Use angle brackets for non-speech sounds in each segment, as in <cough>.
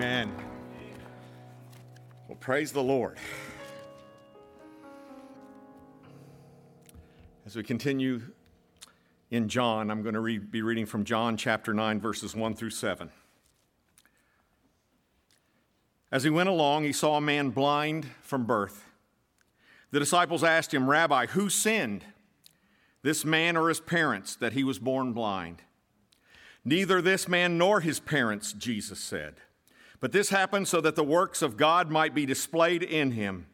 Amen. Well, praise the Lord. As we continue in John, I'm going to be reading from John chapter 9, verses 1 through 7. As he went along, he saw a man blind from birth. The disciples asked him, Rabbi, who sinned, this man or his parents, that he was born blind? Neither this man nor his parents, Jesus said. But this happened so that the works of God might be displayed in him.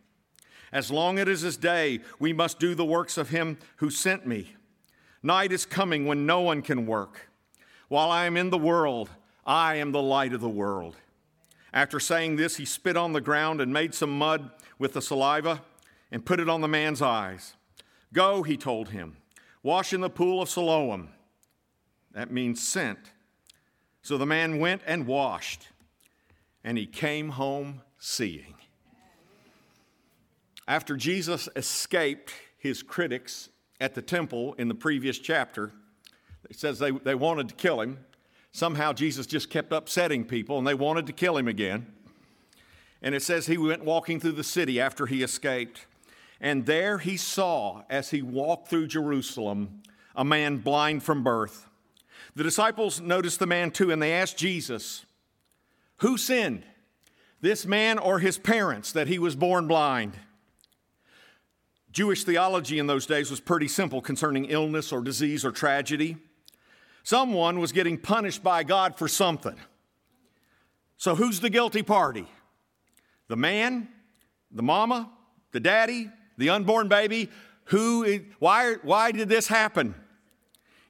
As long as it is day, we must do the works of him who sent me. Night is coming when no one can work. While I am in the world, I am the light of the world. After saying this, he spit on the ground and made some mud with the saliva and put it on the man's eyes. Go, he told him, wash in the pool of Siloam. That means sent. So the man went and washed and he came home seeing. After Jesus escaped his critics at the temple in the previous chapter, it says they, they wanted to kill him. Somehow Jesus just kept upsetting people and they wanted to kill him again. And it says he went walking through the city after he escaped. And there he saw, as he walked through Jerusalem, a man blind from birth. The disciples noticed the man too, and they asked Jesus, who sinned, this man or his parents, that he was born blind? Jewish theology in those days was pretty simple concerning illness or disease or tragedy. Someone was getting punished by God for something. So, who's the guilty party? The man, the mama, the daddy, the unborn baby? Who, why, why did this happen?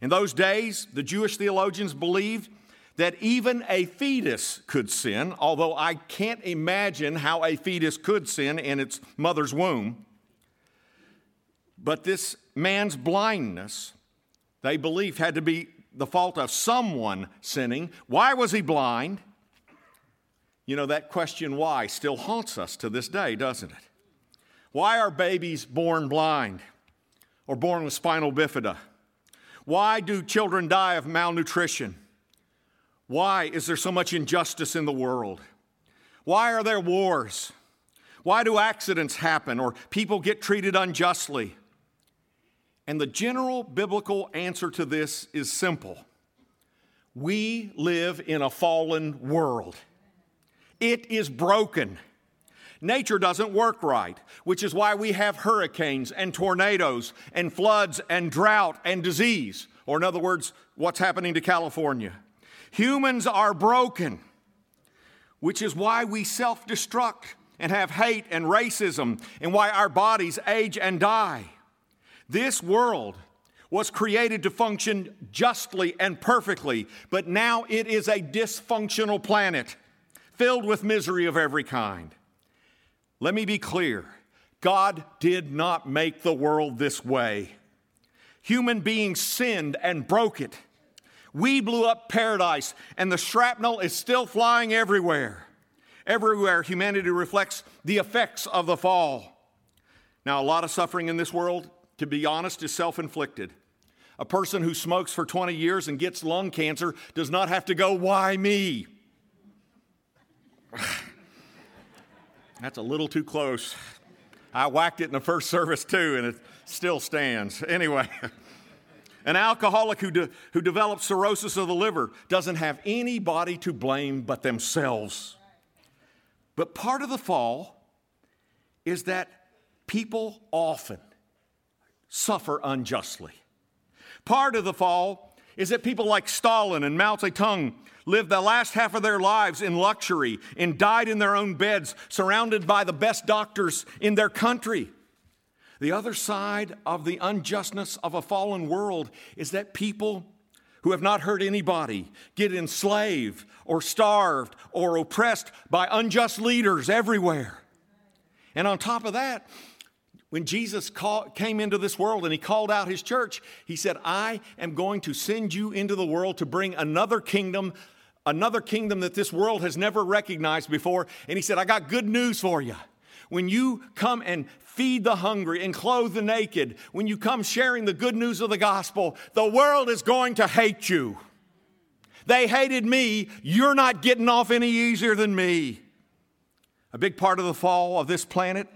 In those days, the Jewish theologians believed that even a fetus could sin, although I can't imagine how a fetus could sin in its mother's womb. But this man's blindness, they believed, had to be the fault of someone sinning. Why was he blind? You know, that question why still haunts us to this day, doesn't it? Why are babies born blind or born with spinal bifida? Why do children die of malnutrition? Why is there so much injustice in the world? Why are there wars? Why do accidents happen or people get treated unjustly? And the general biblical answer to this is simple we live in a fallen world, it is broken. Nature doesn't work right, which is why we have hurricanes and tornadoes and floods and drought and disease, or in other words, what's happening to California. Humans are broken, which is why we self destruct and have hate and racism, and why our bodies age and die. This world was created to function justly and perfectly, but now it is a dysfunctional planet filled with misery of every kind. Let me be clear God did not make the world this way. Human beings sinned and broke it. We blew up paradise, and the shrapnel is still flying everywhere. Everywhere, humanity reflects the effects of the fall. Now, a lot of suffering in this world, to be honest, is self inflicted. A person who smokes for 20 years and gets lung cancer does not have to go, Why me? <sighs> That's a little too close. I whacked it in the first service too, and it still stands. Anyway. <laughs> An alcoholic who, de- who develops cirrhosis of the liver doesn't have anybody to blame but themselves. But part of the fall is that people often suffer unjustly. Part of the fall is that people like Stalin and Mao Zedong lived the last half of their lives in luxury and died in their own beds, surrounded by the best doctors in their country. The other side of the unjustness of a fallen world is that people who have not hurt anybody get enslaved or starved or oppressed by unjust leaders everywhere. And on top of that, when Jesus call, came into this world and he called out his church, he said, I am going to send you into the world to bring another kingdom, another kingdom that this world has never recognized before. And he said, I got good news for you. When you come and feed the hungry, and clothe the naked, when you come sharing the good news of the gospel, the world is going to hate you. They hated me. You're not getting off any easier than me. A big part of the fall of this planet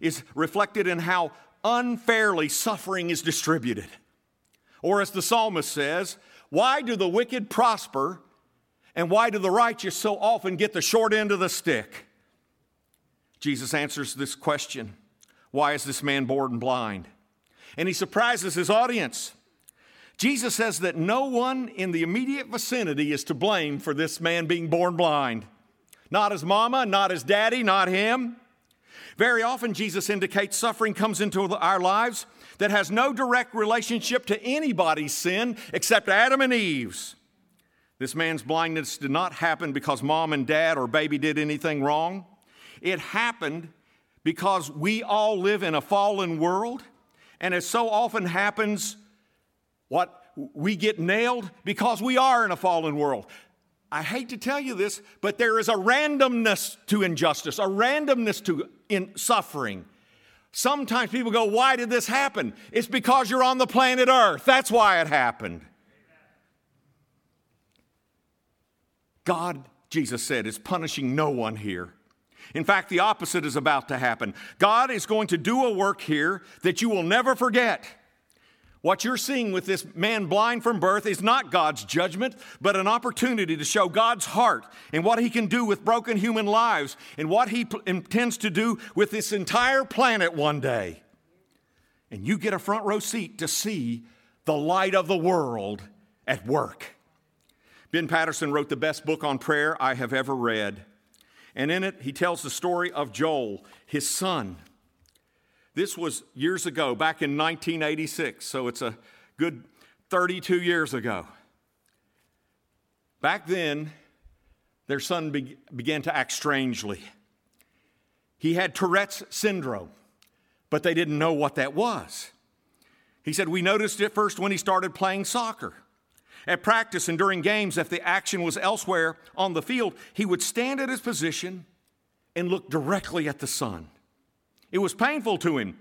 is reflected in how unfairly suffering is distributed. Or, as the psalmist says, why do the wicked prosper and why do the righteous so often get the short end of the stick? Jesus answers this question Why is this man born blind? And he surprises his audience. Jesus says that no one in the immediate vicinity is to blame for this man being born blind. Not his mama, not his daddy, not him. Very often, Jesus indicates suffering comes into our lives that has no direct relationship to anybody's sin except Adam and Eve's. This man's blindness did not happen because mom and dad or baby did anything wrong. It happened because we all live in a fallen world, and as so often happens, what we get nailed because we are in a fallen world. I hate to tell you this, but there is a randomness to injustice, a randomness to in suffering. Sometimes people go, Why did this happen? It's because you're on the planet Earth. That's why it happened. God, Jesus said, is punishing no one here. In fact, the opposite is about to happen. God is going to do a work here that you will never forget. What you're seeing with this man blind from birth is not God's judgment, but an opportunity to show God's heart and what He can do with broken human lives and what He p- intends to do with this entire planet one day. And you get a front row seat to see the light of the world at work. Ben Patterson wrote the best book on prayer I have ever read. And in it, he tells the story of Joel, his son. This was years ago, back in 1986, so it's a good 32 years ago. Back then, their son be- began to act strangely. He had Tourette's syndrome, but they didn't know what that was. He said, We noticed it first when he started playing soccer. At practice and during games, if the action was elsewhere on the field, he would stand at his position and look directly at the sun. It was painful to him,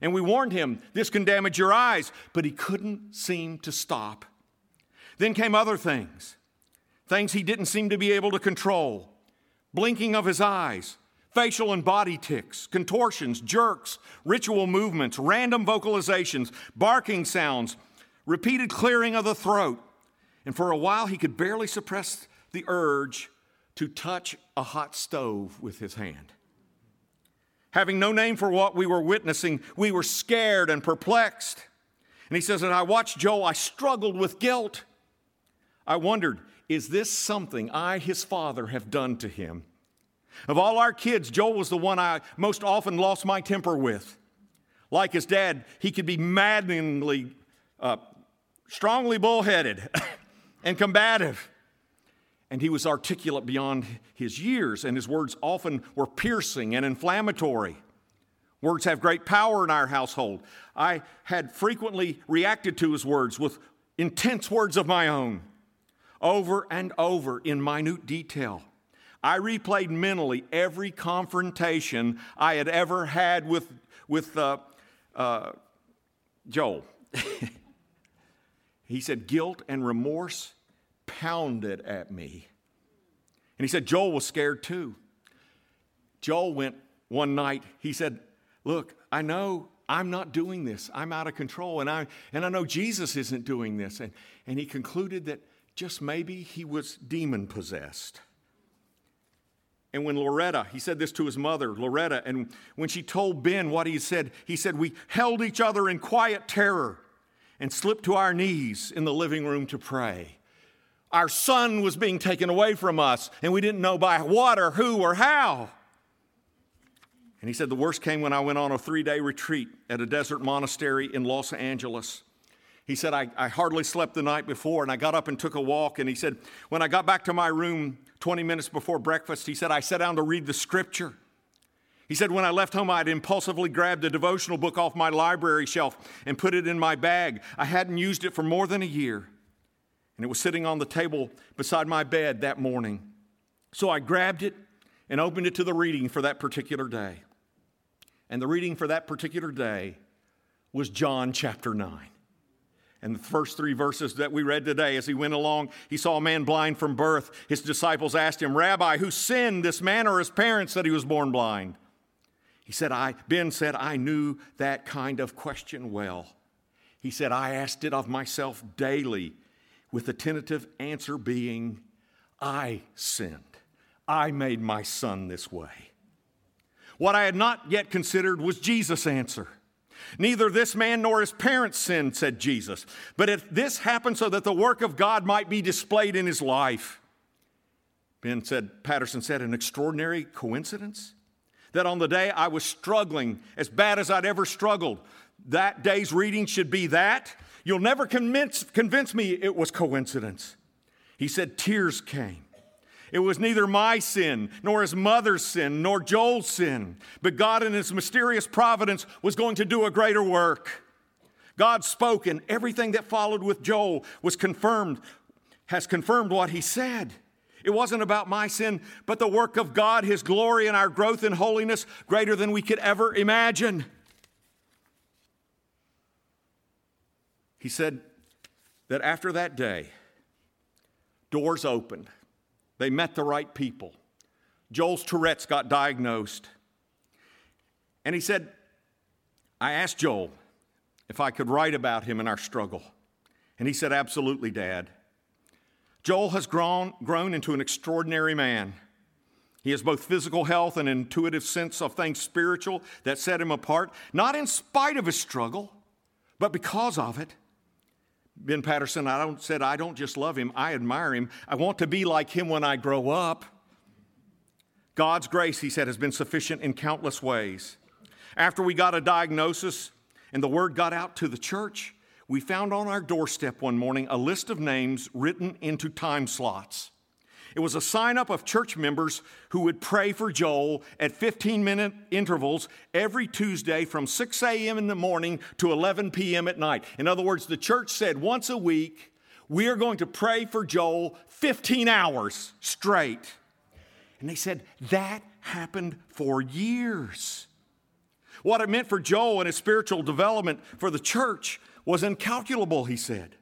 and we warned him, this can damage your eyes, but he couldn't seem to stop. Then came other things, things he didn't seem to be able to control blinking of his eyes, facial and body tics, contortions, jerks, ritual movements, random vocalizations, barking sounds, repeated clearing of the throat, and for a while, he could barely suppress the urge to touch a hot stove with his hand. Having no name for what we were witnessing, we were scared and perplexed. And he says, "And I watched Joel, I struggled with guilt. I wondered, is this something I, his father, have done to him? Of all our kids, Joel was the one I most often lost my temper with. Like his dad, he could be maddeningly, uh, strongly bullheaded. <laughs> and combative. And he was articulate beyond his years, and his words often were piercing and inflammatory. Words have great power in our household. I had frequently reacted to his words with intense words of my own, over and over in minute detail. I replayed mentally every confrontation I had ever had with, with uh, uh, Joel. <laughs> He said, guilt and remorse pounded at me. And he said, Joel was scared too. Joel went one night, he said, Look, I know I'm not doing this. I'm out of control. And I, and I know Jesus isn't doing this. And, and he concluded that just maybe he was demon possessed. And when Loretta, he said this to his mother, Loretta, and when she told Ben what he said, he said, We held each other in quiet terror and slipped to our knees in the living room to pray. Our son was being taken away from us, and we didn't know by what or who or how. And he said, The worst came when I went on a three day retreat at a desert monastery in Los Angeles. He said, I, I, hardly slept the night before, and I got up and took a walk. And he said, When I got back to my room 20 minutes before breakfast, he said, I sat down to read the scripture. He said, When I left home, I'd impulsively grabbed a devotional book off my library shelf and put it in my bag. I hadn't used it for more than a year, and it was sitting on the table beside my bed that morning. So I grabbed it and opened it to the reading for that particular day. And the reading for that particular day was John chapter 9. And the first three verses that we read today, as he went along, he saw a man blind from birth. His disciples asked him, Rabbi, who sinned, this man or his parents, that he was born blind? He said, I, Ben said, I knew that kind of question well. He said, I asked it of myself daily, with the tentative answer being, I sinned. I made my son this way. What I had not yet considered was Jesus' answer. Neither this man nor his parents sinned, said Jesus. But if this happened so that the work of God might be displayed in his life, Ben said, Patterson said, an extraordinary coincidence that on the day I was struggling as bad as I'd ever struggled, that day's reading should be that. You'll never convince, convince me it was coincidence. He said, tears came. It was neither my sin, nor his mother's sin, nor Joel's sin, but God in his mysterious providence was going to do a greater work. God spoke, and everything that followed with Joel was confirmed, has confirmed what he said. It wasn't about my sin, but the work of God, his glory, and our growth in holiness greater than we could ever imagine. He said that after that day, doors opened they met the right people. Joel's Tourette's got diagnosed. And he said, I asked Joel if I could write about him in our struggle. And he said, Absolutely, Dad. Joel has grown, grown into an extraordinary man. He has both physical health and an intuitive sense of things spiritual that set him apart, not in spite of his struggle, but because of it. Ben Patterson, I don't, said, I don't just love him, I admire him. I want to be like him when I grow up. God's grace, he said, has been sufficient in countless ways. After we got a diagnosis and the word got out to the church, we found on our doorstep one morning a list of names written into time slots. It was a sign up of church members who would pray for Joel at 15 minute intervals every Tuesday from 6 a.m. in the morning to 11 p.m. at night. In other words, the church said once a week, we are going to pray for Joel 15 hours straight. And they said that happened for years. What it meant for Joel and his spiritual development for the church was incalculable, he said.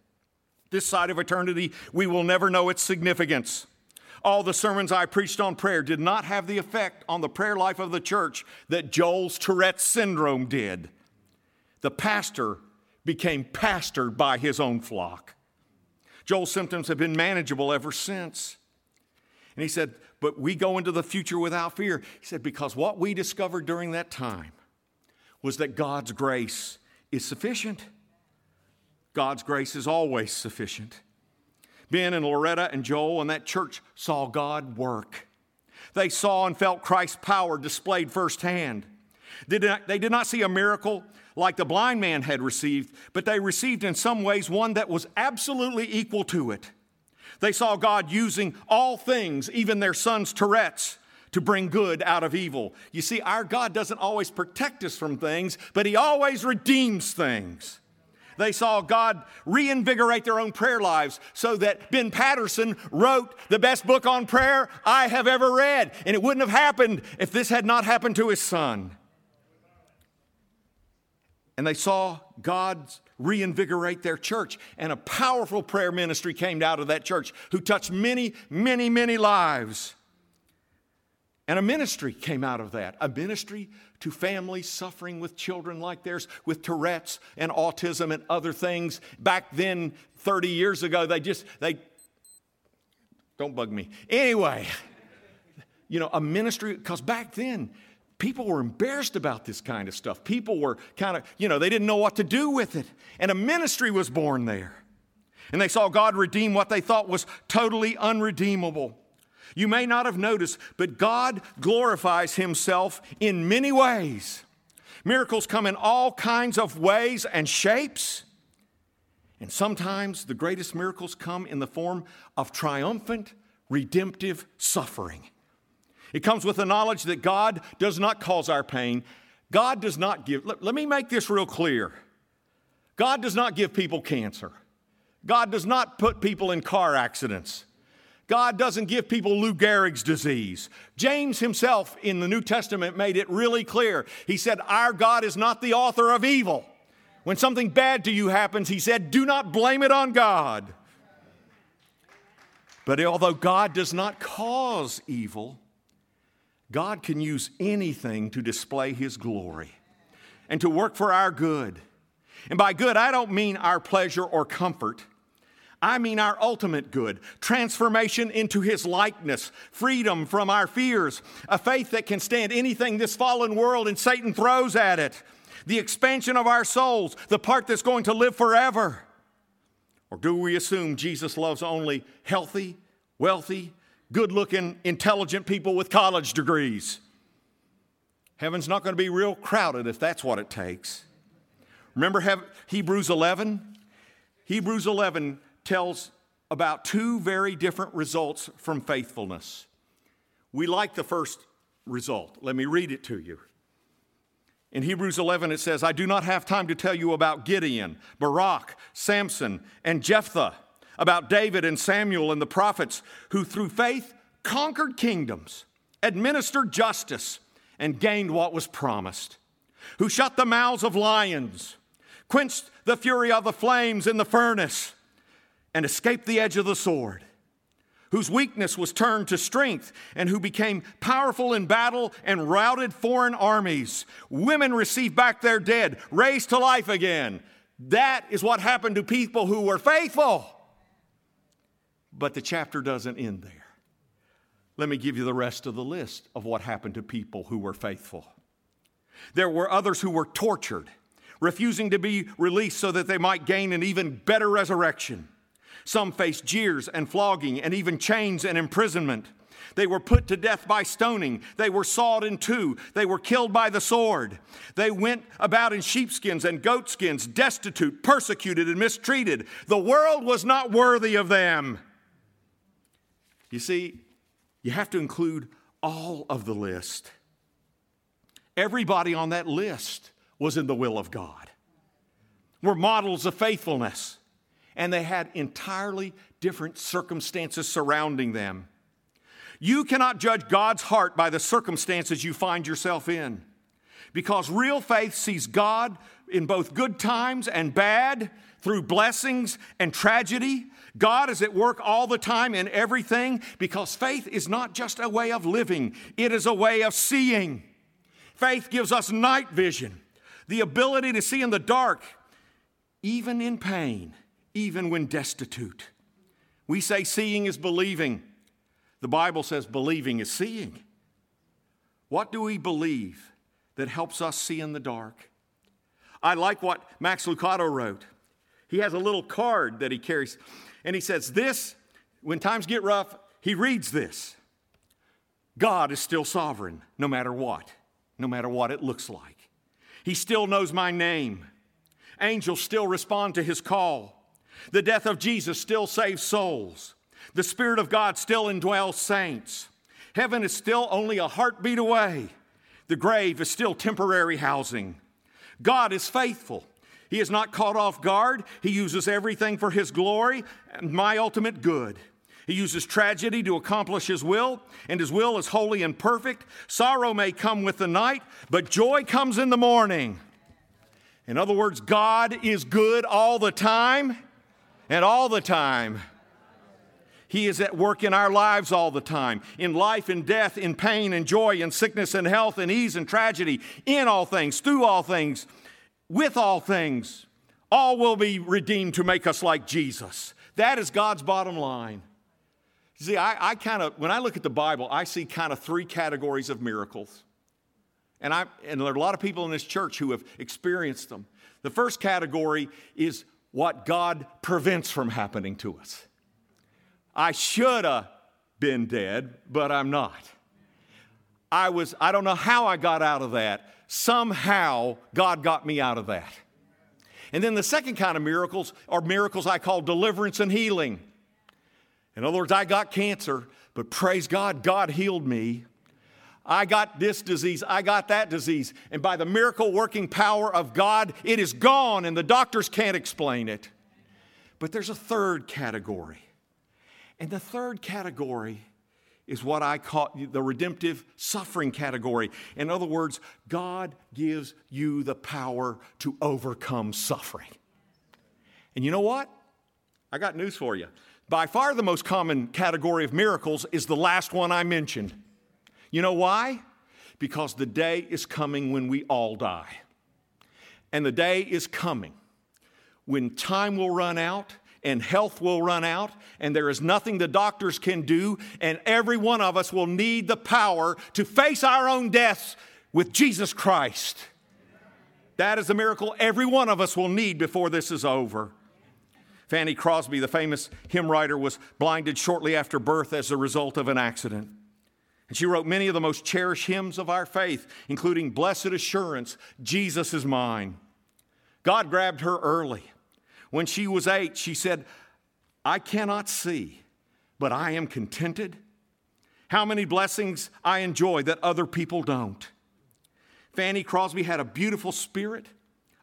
This side of eternity, we will never know its significance all the sermons I preached on prayer did not have the effect on the prayer life of the church that Joel's Tourette syndrome did. The pastor became pastored by his own flock. Joel's symptoms have been manageable ever since. And he said, But we go into the future without fear. He said, Because what we discovered during that time was that God's grace is sufficient. God's grace is always sufficient. Ben and Loretta and Joel and that church saw God work. They saw and felt Christ's power displayed firsthand. They did, not, they did not see a miracle like the blind man had received, but they received in some ways one that was absolutely equal to it. They saw God using all things, even their son's Tourette's, to bring good out of evil. You see, our God doesn't always protect us from things, but He always redeems things. They saw God reinvigorate their own prayer lives so that Ben Patterson wrote the best book on prayer I have ever read. And it wouldn't have happened if this had not happened to his son. And they saw God reinvigorate their church. And a powerful prayer ministry came out of that church who touched many, many, many lives. And a ministry came out of that a ministry to families suffering with children like theirs, with Tourette's and autism and other things. Back then, 30 years ago, they just, they, don't bug me. Anyway, you know, a ministry, because back then, people were embarrassed about this kind of stuff. People were kind of, you know, they didn't know what to do with it. And a ministry was born there. And they saw God redeem what they thought was totally unredeemable. You may not have noticed, but God glorifies Himself in many ways. Miracles come in all kinds of ways and shapes. And sometimes the greatest miracles come in the form of triumphant, redemptive suffering. It comes with the knowledge that God does not cause our pain. God does not give, let, let, me make this real clear. God does not give people cancer. God does not put people in car accidents. God doesn't give people Lou Gehrig's disease. James himself in the New Testament made it really clear. He said, Our God is not the author of evil. When something bad to you happens, he said, do not blame it on God. But although God does not cause evil, God can use anything to display his glory and to work for our good. And by good, I don't mean our pleasure or comfort. I mean our ultimate good, transformation into His likeness, freedom from our fears, a faith that can stand anything this fallen world and Satan throws at it, the expansion of our souls, the part that's going to live forever. Or do we assume Jesus loves only healthy, wealthy, good looking, intelligent people with college degrees? Heaven's not going to be real crowded if that's what it takes. Remember Hebrews 11? Hebrews 11 tells about two very different results from faithfulness. We like the first result. Let me read it to you. In Hebrews 11, it says, I do not have time to tell you about Gideon, Barak, Samson, and Jephthah, about David and Samuel and the prophets, who through faith conquered kingdoms, administered justice, and gained what was promised, who shut the mouths of lions quenched the fury of the flames in the furnace, and escaped the edge of the sword, whose weakness was turned to strength, and who became powerful in battle and routed foreign armies. Women received back their dead, raised to life again. That is what happened to people who were faithful. But the chapter doesn't end there. Let me give you the rest of the list of what happened to people who were faithful. There were others who were tortured refusing to be released so that they might gain an even better resurrection. Some faced jeers and flogging and even chains and imprisonment. They were put to death by stoning. They were sawed in two. They were killed by the sword. They went about in sheepskins and goatskins, destitute, persecuted, and mistreated. The world was not worthy of them. You see, you have to include all of the list. Everybody on that list was in the will of God, were models of faithfulness, and they had entirely different circumstances surrounding them. You cannot judge God's heart by the circumstances you find yourself in. Because real faith sees God in both good times and bad, through blessings and tragedy. God is at work all the time in everything because faith is not just a way of living, it is a way of seeing. Faith gives us night vision the ability to see in the dark, even in pain, even when destitute. We say seeing is believing. The Bible says believing is seeing. What do we believe that helps us see in the dark? I like what Max Lucado wrote. He has a little card that he carries, and he says, This, when times get rough, he reads this God is still sovereign, no matter what, no matter what it looks like. He still knows my name. Angels still respond to his call. The death of Jesus still saves souls. The Spirit of God still indwells saints. Heaven is still only a heartbeat away. The grave is still temporary housing. God is faithful. He is not caught off guard. He uses everything for His glory and my ultimate good. He uses tragedy to accomplish His will, and His will is holy and perfect. Sorrow may come with the night, but joy comes in the morning. In other words, God is good all the time, and all the time. He is at work in our lives all the time, in life and death, in pain and joy, in sickness and health, in ease and tragedy, in all things, through all things, with all things. All will be redeemed to make us like Jesus. That is God's bottom line. See, I, I kind of, when I look at the Bible, I see kind of three categories of miracles. And, I, and there are a lot of people in this church who have experienced them. The first category is what God prevents from happening to us. I should have been dead, but I'm not. I was, I don't know how I got out of that. Somehow, God got me out of that. And then the second kind of miracles are miracles I call deliverance and healing. In other words, I got cancer, but praise God, God healed me. I got this disease, I got that disease. And by the miracle working power of God, it is gone, and the doctors can't explain it. But there's a third category. And the third category is what I call the redemptive suffering category. In other words, God gives you the power to overcome suffering. And you know what? I got news for you. By far the most common category of miracles is the last one I mentioned. You know why? Because the day is coming when we all die. And the day is coming when time will run out and health will run out, and there is nothing the doctors can do, and every one of us will need the power to face our own deaths with Jesus Christ. That is a miracle every one of us will need before this is over. Fanny Crosby, the famous hymn writer, was blinded shortly after birth as a result of an accident. And she wrote many of the most cherished hymns of our faith, including Blessed Assurance, Jesus is mine. God grabbed her early. When she was eight, she said, I cannot see, but I am contented. How many blessings I enjoy that other people don't. Fanny Crosby had a beautiful spirit,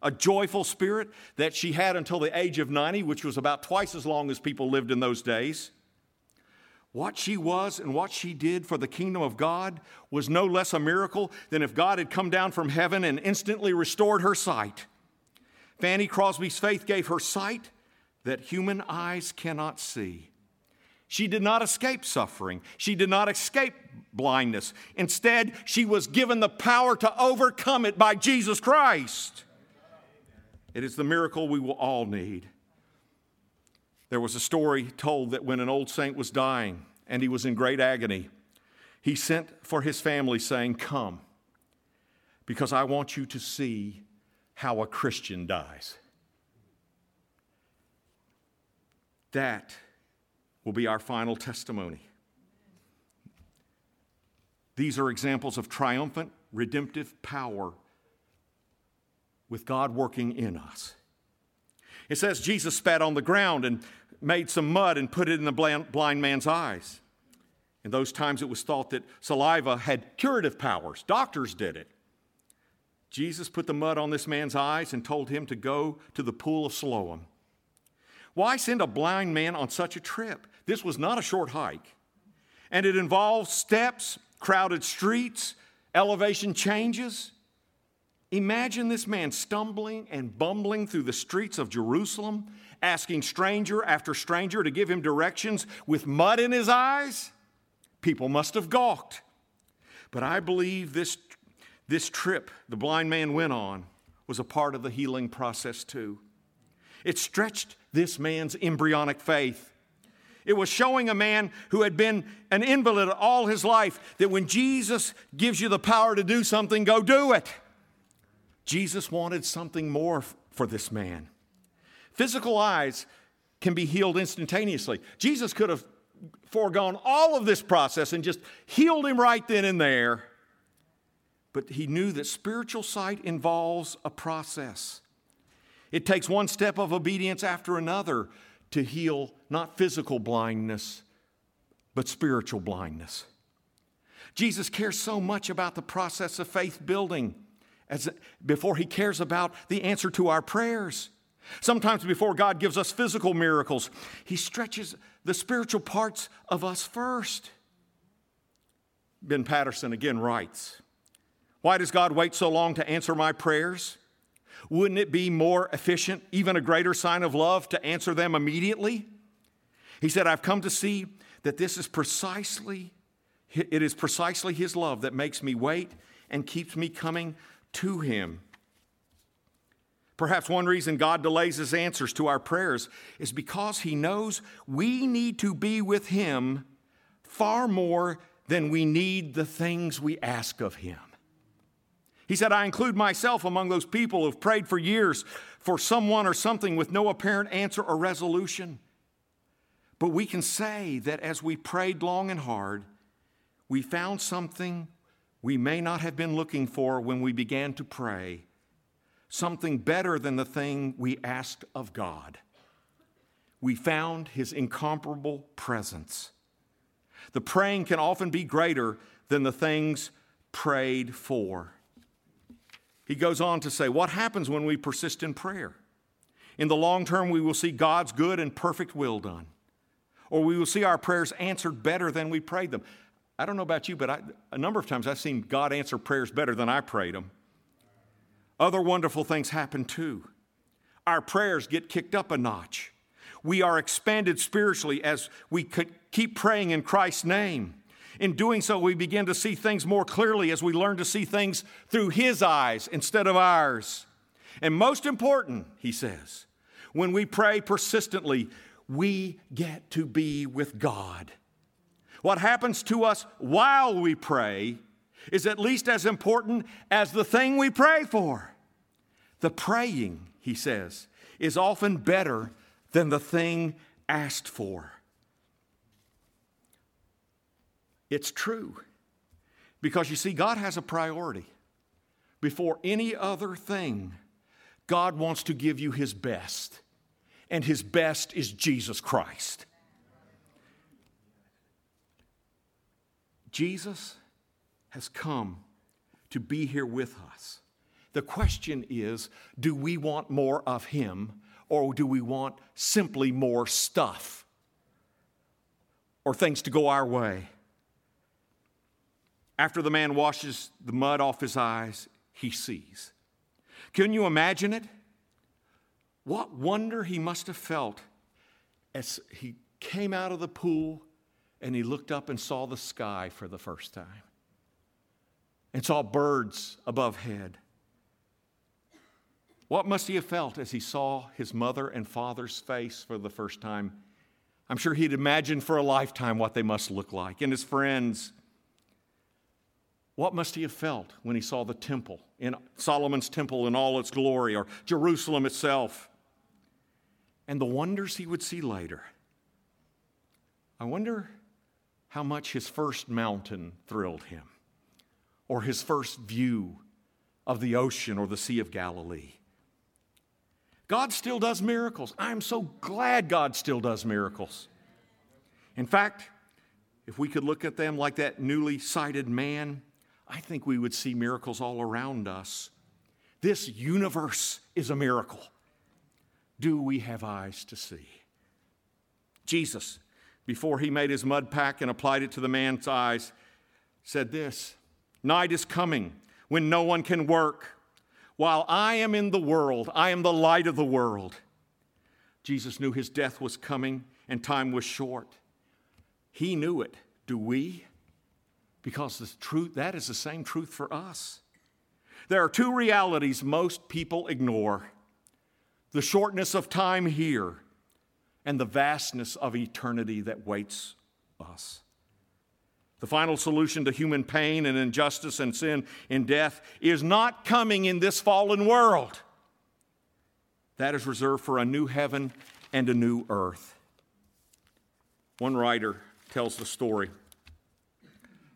a joyful spirit that she had until the age of 90, which was about twice as long as people lived in those days. What she was and what she did for the kingdom of God was no less a miracle than if God had come down from heaven and instantly restored her sight. Fanny Crosby's faith gave her sight that human eyes cannot see. She did not escape suffering. She did not escape blindness. Instead, she was given the power to overcome it by Jesus Christ. It is the miracle we will all need. There was a story told that when an old saint was dying and he was in great agony, he sent for his family saying, Come, because I want you to see how a Christian dies. That will be our final testimony. These are examples of triumphant, redemptive power with God working in us. It says Jesus spat on the ground and made some mud and put it in the blind man's eyes. In those times, it was thought that saliva had curative powers. Doctors did it. Jesus put the mud on this man's eyes and told him to go to the pool of Siloam. Why send a blind man on such a trip? This was not a short hike. And it involved steps, crowded streets, elevation changes. Imagine this man stumbling and bumbling through the streets of Jerusalem, asking stranger after stranger to give him directions with mud in his eyes. People must have gawked. But I believe this this trip the blind man went on was a part of the healing process, too. It stretched this man's embryonic faith. It was showing a man who had been an invalid all his life that when Jesus gives you the power to do something, go do it. Jesus wanted something more for this man. Physical eyes can be healed instantaneously. Jesus could have foregone all of this process and just healed him right then and there but he knew that spiritual sight involves a process. It takes one step of obedience after another to heal not physical blindness, but spiritual blindness. Jesus cares so much about the process of faith building as before he cares about the answer to our prayers. Sometimes before God gives us physical miracles, he stretches the spiritual parts of us first. Ben Patterson again writes why does God wait so long to answer my prayers? Wouldn't it be more efficient, even a greater sign of love, to answer them immediately? He said, I've come to see that this is precisely, it is precisely His love that makes me wait and keeps me coming to Him. Perhaps one reason God delays His answers to our prayers is because He knows we need to be with Him far more than we need the things we ask of Him. He said, I include myself among those people who've prayed for years for someone or something with no apparent answer or resolution. But we can say that as we prayed long and hard, we found something we may not have been looking for when we began to pray, something better than the thing we asked of God. We found His incomparable presence. The praying can often be greater than the things prayed for. He goes on to say, What happens when we persist in prayer? In the long term, we will see God's good and perfect will done, or we will see our prayers answered better than we prayed them. I don't know about you, but I, a number of times I've seen God answer prayers better than I prayed them. Other wonderful things happen too. Our prayers get kicked up a notch. We are expanded spiritually as we keep praying in Christ's name. In doing so, we begin to see things more clearly as we learn to see things through His eyes instead of ours. And most important, he says, when we pray persistently, we get to be with God. What happens to us while we pray is at least as important as the thing we pray for. The praying, he says, is often better than the thing asked for. It's true. Because you see, God has a priority. Before any other thing, God wants to give you His best, and His best is Jesus Christ. Jesus has come to be here with us. The question is do we want more of Him or do we want simply more stuff or things to go our way? After the man washes the mud off his eyes, he sees. Can you imagine it? What wonder he must have felt as he came out of the pool and he looked up and saw the sky for the first time and saw birds above head. What must he have felt as he saw his mother and father's face for the first time? I'm sure he'd imagined for a lifetime what they must look like, and his friends what must he have felt when he saw the temple, in Solomon's temple in all its glory, or Jerusalem itself, and the wonders he would see later? I wonder how much his first mountain thrilled him, or his first view of the ocean or the Sea of Galilee. God still does miracles. I'm so glad God still does miracles. In fact, if we could look at them like that newly sighted man, I think we would see miracles all around us. This universe is a miracle. Do we have eyes to see? Jesus, before he made his mud pack and applied it to the man's eyes, said this Night is coming when no one can work. While I am in the world, I am the light of the world. Jesus knew his death was coming and time was short. He knew it. Do we? because the truth that is the same truth for us. There are two realities most people ignore the shortness of time here and the vastness of eternity that waits us. The final solution to human pain and injustice and sin and death is not coming in this fallen world. That is reserved for a new heaven and a new earth. One writer tells the story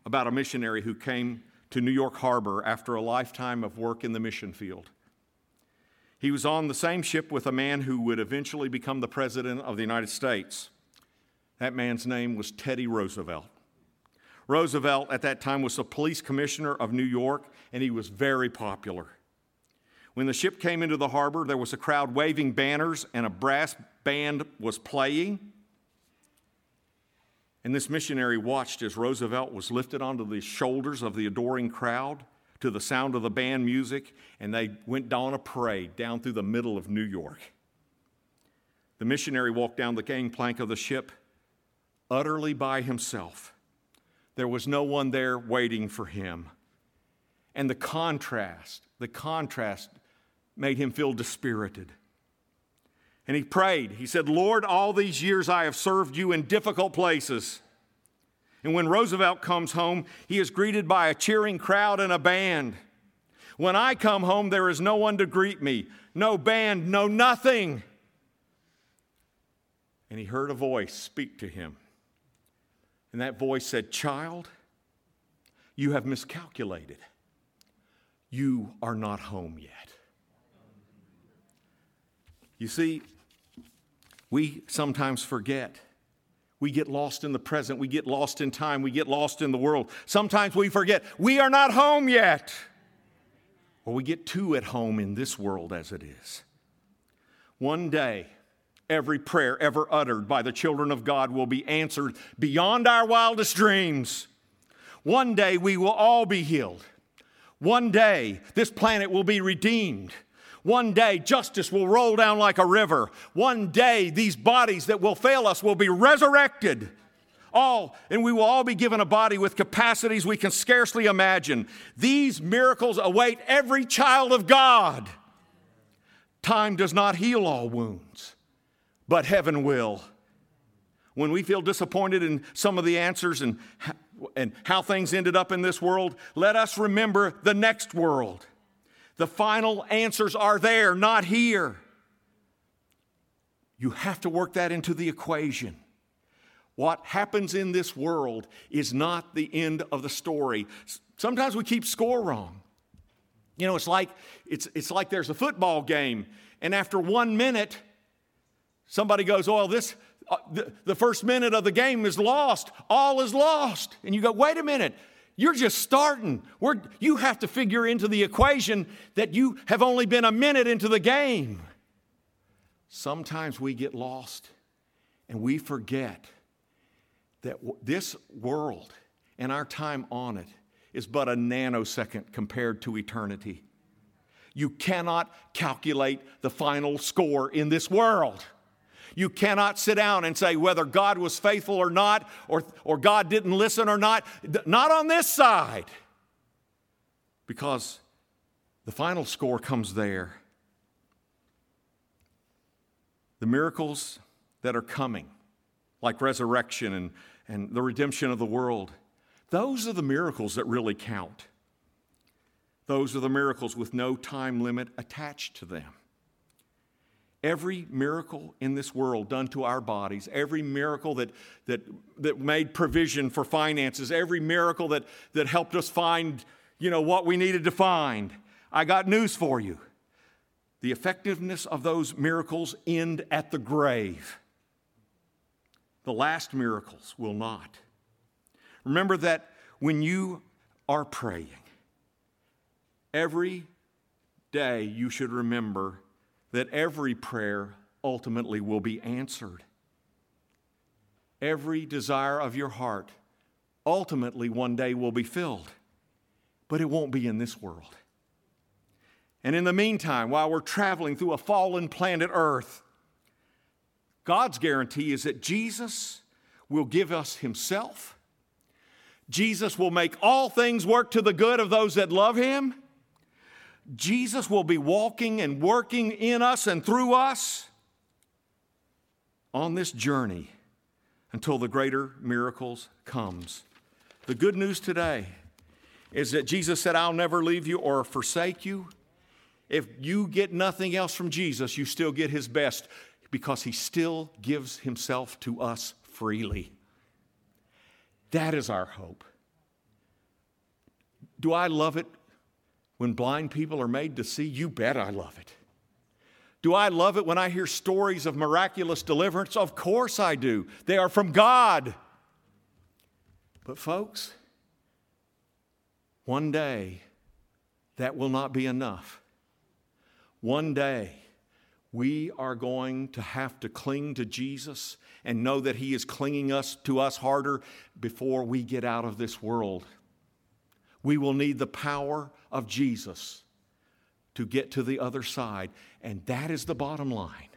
about a missionary who came to New York Harbor after a lifetime of work in the mission field. He was on the same ship with a man who would eventually become the President of the United States. That man's name was Teddy Roosevelt. Roosevelt at that time was the police commissioner of New York, and he was very popular. When the ship came into the harbor, there was a crowd waving banners, and a brass band was playing. And this missionary watched as Roosevelt was lifted onto the shoulders of the adoring crowd to the sound of the band music, and they went down a parade down through the middle of New York. The missionary walked down the gangplank of the ship utterly by himself. There was no one there waiting for him. And the contrast, the contrast made him feel dispirited. And he prayed. He said, Lord, all these years I have served you in difficult places. And when Roosevelt comes home, he is greeted by a cheering crowd and a band. When I come home, there is no one to greet me, no band, no nothing. And he heard a voice speak to him. And that voice said, Child, you have miscalculated. You are not home yet. You see, we sometimes forget. We get lost in the present. We get lost in time. We get lost in the world. Sometimes we forget we are not home yet. Or we get too at home in this world as it is. One day, every prayer ever uttered by the children of God will be answered beyond our wildest dreams. One day we will all be healed. One day this planet will be redeemed. One day justice will roll down like a river. One day these bodies that will fail us will be resurrected. All, and we will all be given a body with capacities we can scarcely imagine. These miracles await every child of God. Time does not heal all wounds, but heaven will. When we feel disappointed in some of the answers and, and how things ended up in this world, let us remember the next world. The final answers are there, not here. You have to work that into the equation. What happens in this world is not the end of the story. Sometimes we keep score wrong. You know, it's like it's, it's like there's a football game, and after one minute, somebody goes, "Oh, this uh, the, the first minute of the game is lost. All is lost." And you go, "Wait a minute." You're just starting. We're, you have to figure into the equation that you have only been a minute into the game. Sometimes we get lost and we forget that w- this world and our time on it is but a nanosecond compared to eternity. You cannot calculate the final score in this world. You cannot sit down and say whether God was faithful or not, or, or God didn't listen or not. Not on this side. Because the final score comes there. The miracles that are coming, like resurrection and, and the redemption of the world, those are the miracles that really count. Those are the miracles with no time limit attached to them. Every miracle in this world done to our bodies, every miracle that, that, that made provision for finances, every miracle that, that helped us find you know, what we needed to find, I got news for you. The effectiveness of those miracles end at the grave. The last miracles will not. Remember that when you are praying, every day you should remember that every prayer ultimately will be answered. Every desire of your heart ultimately one day will be filled, but it won't be in this world. And in the meantime, while we're traveling through a fallen planet Earth, God's guarantee is that Jesus will give us Himself. Jesus will make all things work to the good of those that love Him. Jesus will be walking and working in us and through us on this journey until the greater miracles comes. The good news today is that Jesus said, I'll never leave you or forsake you. If you get nothing else from Jesus, you still get his best because he still gives himself to us freely. That is our hope. Do I love it when blind people are made to see? You bet I love it. Do I love it when I hear stories of miraculous deliverance? Of course I do. They are from God. But, folks, one day that will not be enough. One day we are going to have to cling to Jesus and know that He is clinging us to us harder before we get out of this world. We will need the power of Jesus to get to the other side. And that is the bottom line.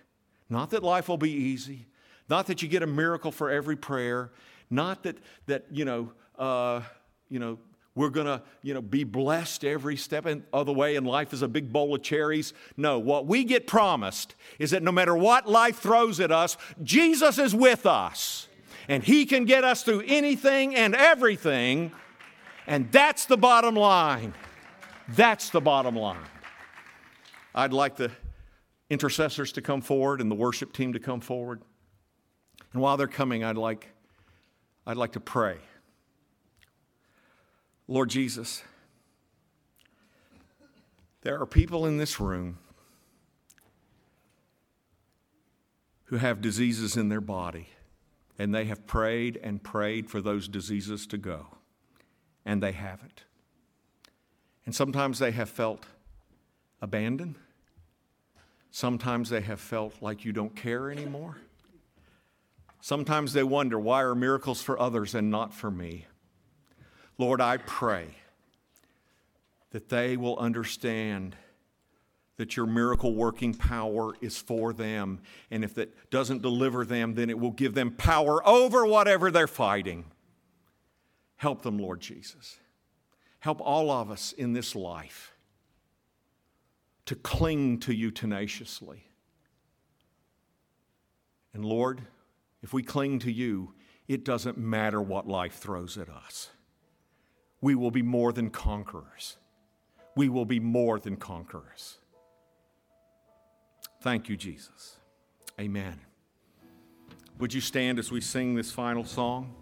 Not that life will be easy, not that you get a miracle for every prayer, not that, that you know, uh, you know, we're going to you know, be blessed every step of the way and life is a big bowl of cherries. No, what we get promised is that no matter what life throws at us, Jesus is with us. And He can get us through anything and everything and that's the bottom line. That's the bottom line. I'd like the intercessors to come forward and the worship team to come forward. And while they're coming, I'd like, I'd like to pray. Lord Jesus, there are people in this room who have diseases in their body, and they have prayed and prayed for those diseases to go and they haven't. And sometimes they have felt abandoned. Sometimes they have felt like you don't care anymore. Sometimes they wonder why are miracles for others and not for me? Lord, I pray that they will understand that your miracle working power is for them. And if it doesn't deliver them, then it will give them power over whatever they're fighting. Help them, Lord Jesus. Help all of us in this life to cling to you tenaciously. And Lord, if we cling to you, it doesn't matter what life throws at us. We will be more than conquerors. We will be more than conquerors. Thank you, Jesus. Amen. Would you stand as we sing this final song?